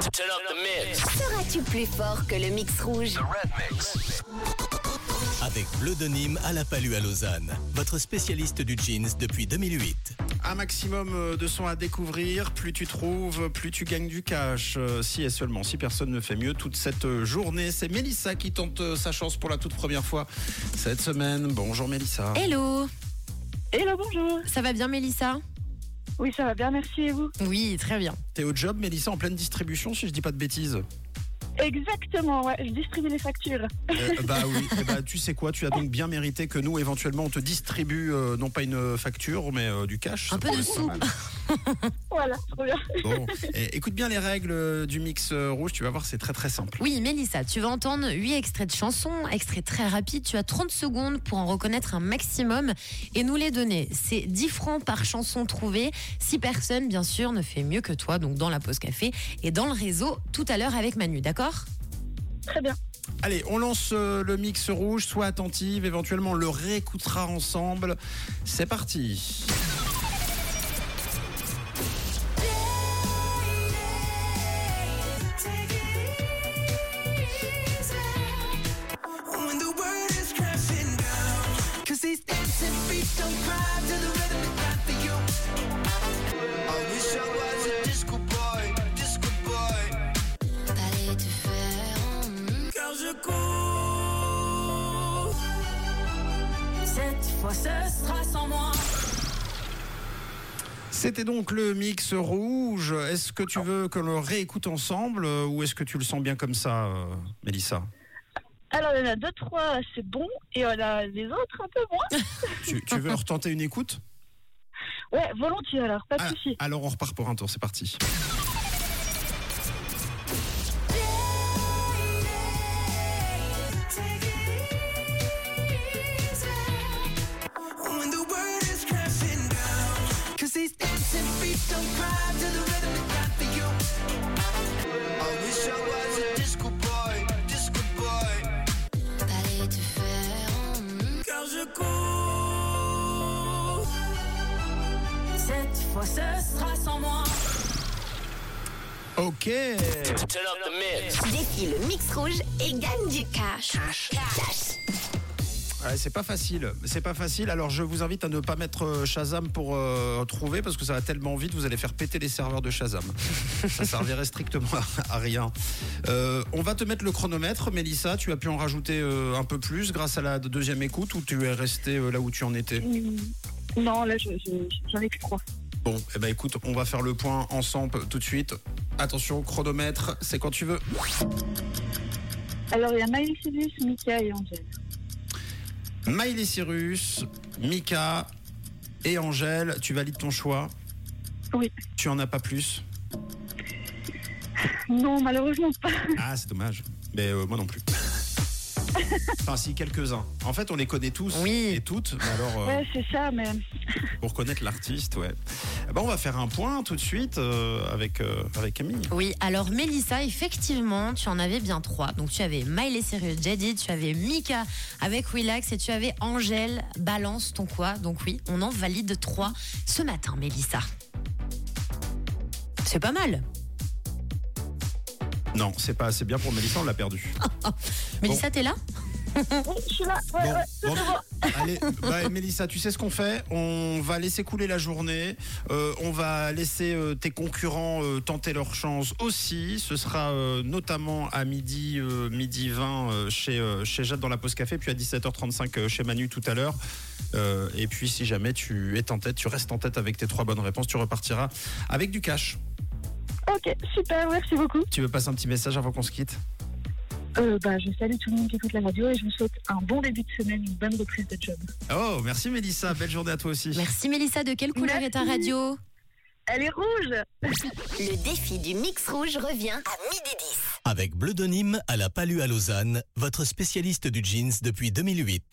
Turn up the mix. Seras-tu plus fort que le mix rouge? Avec Bleu de Nîmes à la Palue à Lausanne, votre spécialiste du jeans depuis 2008. Un maximum euh, de sons à découvrir, plus tu trouves, plus tu gagnes du cash. Euh, Si et seulement si personne ne fait mieux toute cette euh, journée. C'est Mélissa qui tente sa chance pour la toute première fois cette semaine. Bonjour Mélissa. Hello, Hello, bonjour. ça va bien Mélissa? Oui, ça va bien, merci et vous? Oui, très bien. T'es au job Mélissa en pleine distribution si je dis pas de bêtises? Exactement, ouais, je distribue les factures. Euh, bah oui, Eh bah, tu sais quoi, tu as donc bien mérité que nous éventuellement on te distribue euh, non pas une facture mais euh, du cash. Un peu de sous. Voilà, trop bien. Bon, Eh, écoute bien les règles euh, du mix euh, rouge, tu vas voir c'est très très simple. Oui, Mélissa, tu vas entendre 8 extraits de chansons, extraits très rapides. Tu as 30 secondes pour en reconnaître un maximum et nous les donner. C'est 10 francs par chanson trouvée. Si personne, bien sûr, ne fait mieux que toi, donc dans la pause café et dans le réseau tout à l'heure avec Manu, d'accord? Très bien. Allez, on lance euh, le mix rouge, sois attentive, éventuellement on le réécoutera ensemble. C'est parti. When the world is crashing down. Cause these dancing feet don't cry to the Cette fois ce sera sans moi. C'était donc le mix rouge. Est-ce que tu veux que le réécoute ensemble euh, ou est-ce que tu le sens bien comme ça, euh, Mélissa? Alors, il y en a deux, trois, c'est bon, et on a les autres un peu moins. tu, tu veux retenter une écoute? Ouais, volontiers alors, pas de Ah, souci. Alors on repart pour un tour, c'est parti. Ce sera sans moi. Ok. Turn up the mix. Défie le mix rouge et gagne du cash. Cash. Ouais, c'est pas facile, c'est pas facile. Alors je vous invite à ne pas mettre euh, Shazam pour euh, trouver parce que ça va tellement vite, vous allez faire péter les serveurs de Shazam. ça servirait strictement à, à rien. Euh, on va te mettre le chronomètre, Mélissa. Tu as pu en rajouter euh, un peu plus grâce à la deuxième écoute ou tu es resté euh, là où tu en étais? Non, là, je- je- j'en ai que trois. Bon, eh ben écoute, on va faire le point ensemble tout de suite. Attention, chronomètre, c'est quand tu veux. Alors, il y a Miley Cyrus, Mika et Angèle. Miley Cyrus, Mika et Angèle, tu valides ton choix? Oui. Tu en as pas plus? Non, malheureusement pas. Ah, c'est dommage. Mais euh, moi non plus. enfin, si, quelques-uns. En fait, on les connaît tous Oui. et toutes. Mais alors, euh, Ouais, c'est ça, mais pour connaître l'artiste, ouais. Eh ben, on va faire un point tout de suite euh, avec, euh, avec Camille. Oui, alors Mélissa, effectivement, tu en avais bien trois. Donc tu avais Miley Cyrus, Jadid, tu avais Mika avec Relax et tu avais Angèle, Balance ton quoi. Donc oui, on en valide trois ce matin, Mélissa. C'est pas mal. Non, c'est pas assez bien pour Mélissa, on l'a perdu. Mélissa, t'es là? Oui, je suis là. Ouais, Bon, ouais, bon, bon. allez, bah, Mélissa, tu sais ce qu'on fait? On va laisser couler la journée. Euh, on va laisser euh, tes concurrents euh, tenter leur chance aussi. Ce sera euh, notamment à midi, euh, midi 20 euh, chez, euh, chez Jade dans la pause café, puis à 17h35 euh, chez Manu tout à l'heure. Euh, et puis, si jamais tu es en tête, tu restes en tête avec tes trois bonnes réponses, tu repartiras avec du cash. Ok, super, merci beaucoup. Tu veux passer un petit message avant qu'on se quitte? Euh, bah, je salue tout le monde qui écoute la radio et je vous souhaite un bon début de semaine, une bonne reprise de job. Oh, merci Mélissa. Belle journée à toi aussi. Merci Mélissa, de quelle couleur est ta radio? Elle est rouge Le défi du mix rouge revient à midi 10. Avec Bleu de Nîmes à la Palue à Lausanne, votre spécialiste du jeans depuis 2008.